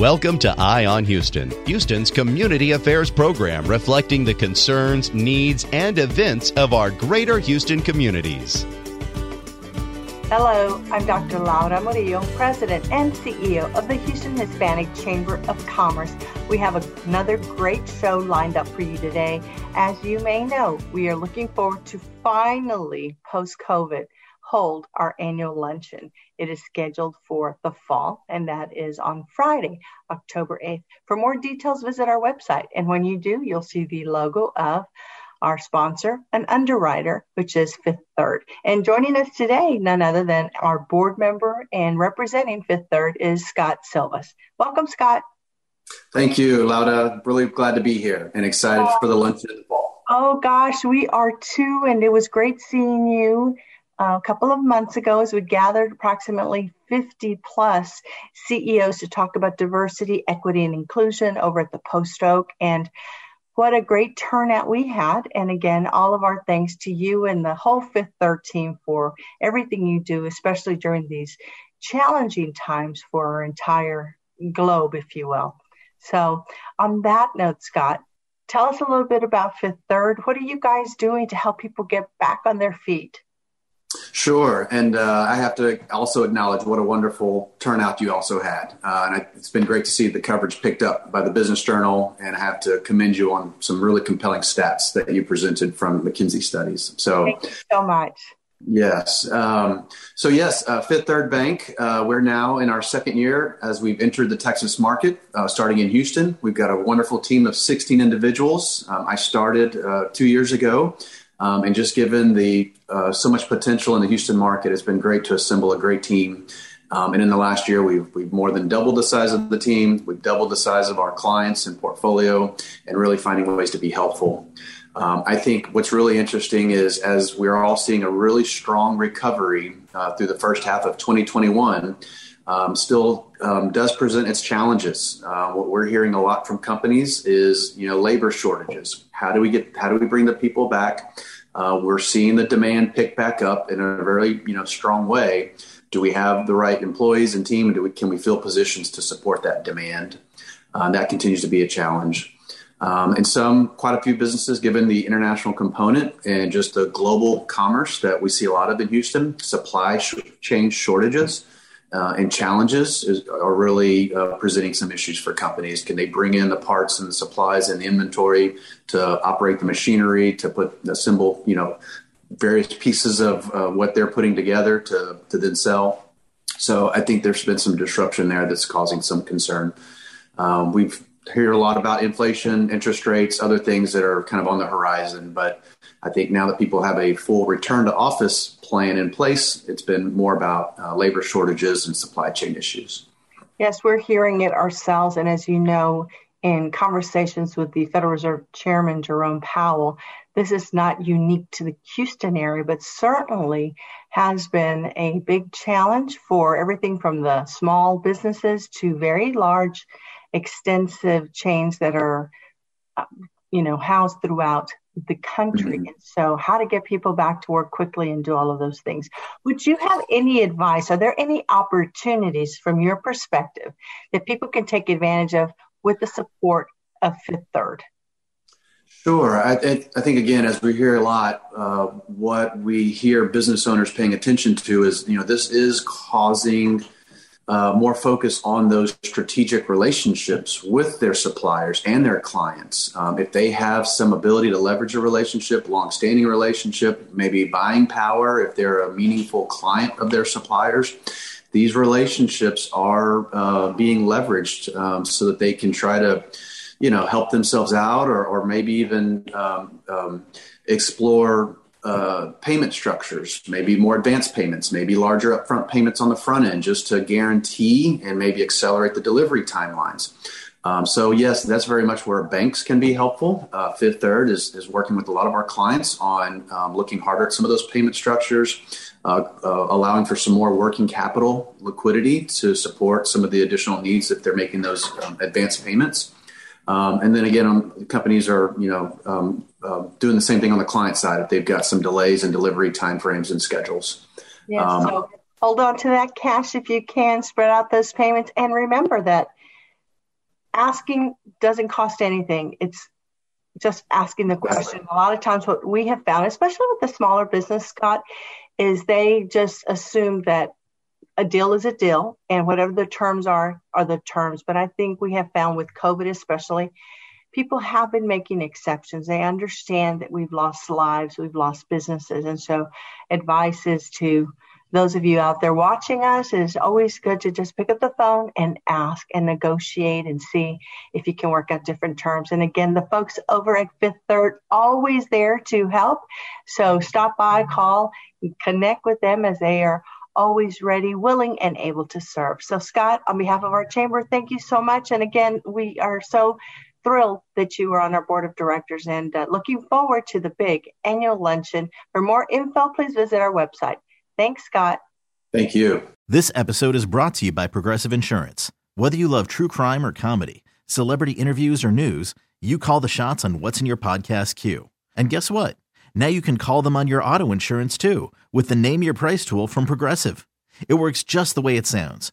Welcome to Eye on Houston, Houston's community affairs program reflecting the concerns, needs, and events of our greater Houston communities. Hello, I'm Dr. Laura Murillo, President and CEO of the Houston Hispanic Chamber of Commerce. We have another great show lined up for you today. As you may know, we are looking forward to finally, post COVID, hold our annual luncheon. It is scheduled for the fall, and that is on Friday, October 8th. For more details, visit our website. And when you do, you'll see the logo of our sponsor, an underwriter, which is Fifth Third. And joining us today, none other than our board member and representing Fifth Third is Scott Silvas. Welcome, Scott. Thank you, Laura. Really glad to be here and excited for the luncheon in the fall. Oh gosh, we are too, and it was great seeing you a couple of months ago as we gathered approximately 50 plus CEOs to talk about diversity, equity, and inclusion over at the Post Oak. And what a great turnout we had. And again, all of our thanks to you and the whole Fifth Third team for everything you do, especially during these challenging times for our entire globe, if you will. So, on that note, Scott, tell us a little bit about Fifth Third. What are you guys doing to help people get back on their feet? Sure. And uh, I have to also acknowledge what a wonderful turnout you also had. Uh, and I, it's been great to see the coverage picked up by the Business Journal. And I have to commend you on some really compelling stats that you presented from McKinsey studies. So, thank you so much. Yes. Um, so, yes, uh, Fifth Third Bank, uh, we're now in our second year as we've entered the Texas market, uh, starting in Houston. We've got a wonderful team of 16 individuals. Um, I started uh, two years ago. Um, and just given the uh, so much potential in the Houston market, it's been great to assemble a great team. Um, and in the last year, we've, we've more than doubled the size of the team. We've doubled the size of our clients and portfolio, and really finding ways to be helpful. Um, I think what's really interesting is as we're all seeing a really strong recovery uh, through the first half of 2021, um, still um, does present its challenges. Uh, what we're hearing a lot from companies is, you know, labor shortages. How do we get? How do we bring the people back? Uh, we're seeing the demand pick back up in a very, you know, strong way. Do we have the right employees and team? Do we, can we fill positions to support that demand? Uh, that continues to be a challenge. Um, and some, quite a few businesses, given the international component and just the global commerce that we see a lot of in Houston, supply sh- chain shortages uh, and challenges is, are really uh, presenting some issues for companies. Can they bring in the parts and the supplies and the inventory to operate the machinery to put assemble, you know, various pieces of uh, what they're putting together to to then sell? So I think there's been some disruption there that's causing some concern. Um, we've heard a lot about inflation, interest rates, other things that are kind of on the horizon, but I think now that people have a full return to office plan in place, it's been more about uh, labor shortages and supply chain issues. Yes, we're hearing it ourselves. And as you know, in conversations with the Federal Reserve Chairman Jerome Powell, this is not unique to the Houston area, but certainly has been a big challenge for everything from the small businesses to very large, extensive chains that are, uh, you know, housed throughout the country. Mm-hmm. So, how to get people back to work quickly and do all of those things. Would you have any advice? Are there any opportunities from your perspective that people can take advantage of with the support of Fifth Third? Sure. I, I, think again, as we hear a lot, uh, what we hear business owners paying attention to is, you know, this is causing uh, more focus on those strategic relationships with their suppliers and their clients. Um, if they have some ability to leverage a relationship, long-standing relationship, maybe buying power, if they're a meaningful client of their suppliers, these relationships are uh, being leveraged um, so that they can try to you know help themselves out or, or maybe even um, um, explore uh, payment structures maybe more advanced payments maybe larger upfront payments on the front end just to guarantee and maybe accelerate the delivery timelines. Um, so yes that's very much where banks can be helpful. Uh, fifth third is, is working with a lot of our clients on um, looking harder at some of those payment structures uh, uh, allowing for some more working capital liquidity to support some of the additional needs if they're making those um, advanced payments. Um, and then again, um, companies are you know um, uh, doing the same thing on the client side if they've got some delays in delivery timeframes and schedules. Yeah, um, so hold on to that cash if you can. Spread out those payments, and remember that asking doesn't cost anything. It's just asking the question. A lot of times, what we have found, especially with the smaller business, Scott, is they just assume that a deal is a deal and whatever the terms are are the terms but i think we have found with covid especially people have been making exceptions they understand that we've lost lives we've lost businesses and so advice is to those of you out there watching us is always good to just pick up the phone and ask and negotiate and see if you can work out different terms. And again, the folks over at Fifth Third always there to help. So stop by, call, connect with them as they are always ready, willing, and able to serve. So, Scott, on behalf of our chamber, thank you so much. And again, we are so thrilled that you are on our board of directors and uh, looking forward to the big annual luncheon. For more info, please visit our website. Thanks, Scott. Thank you. This episode is brought to you by Progressive Insurance. Whether you love true crime or comedy, celebrity interviews or news, you call the shots on what's in your podcast queue. And guess what? Now you can call them on your auto insurance too with the Name Your Price tool from Progressive. It works just the way it sounds.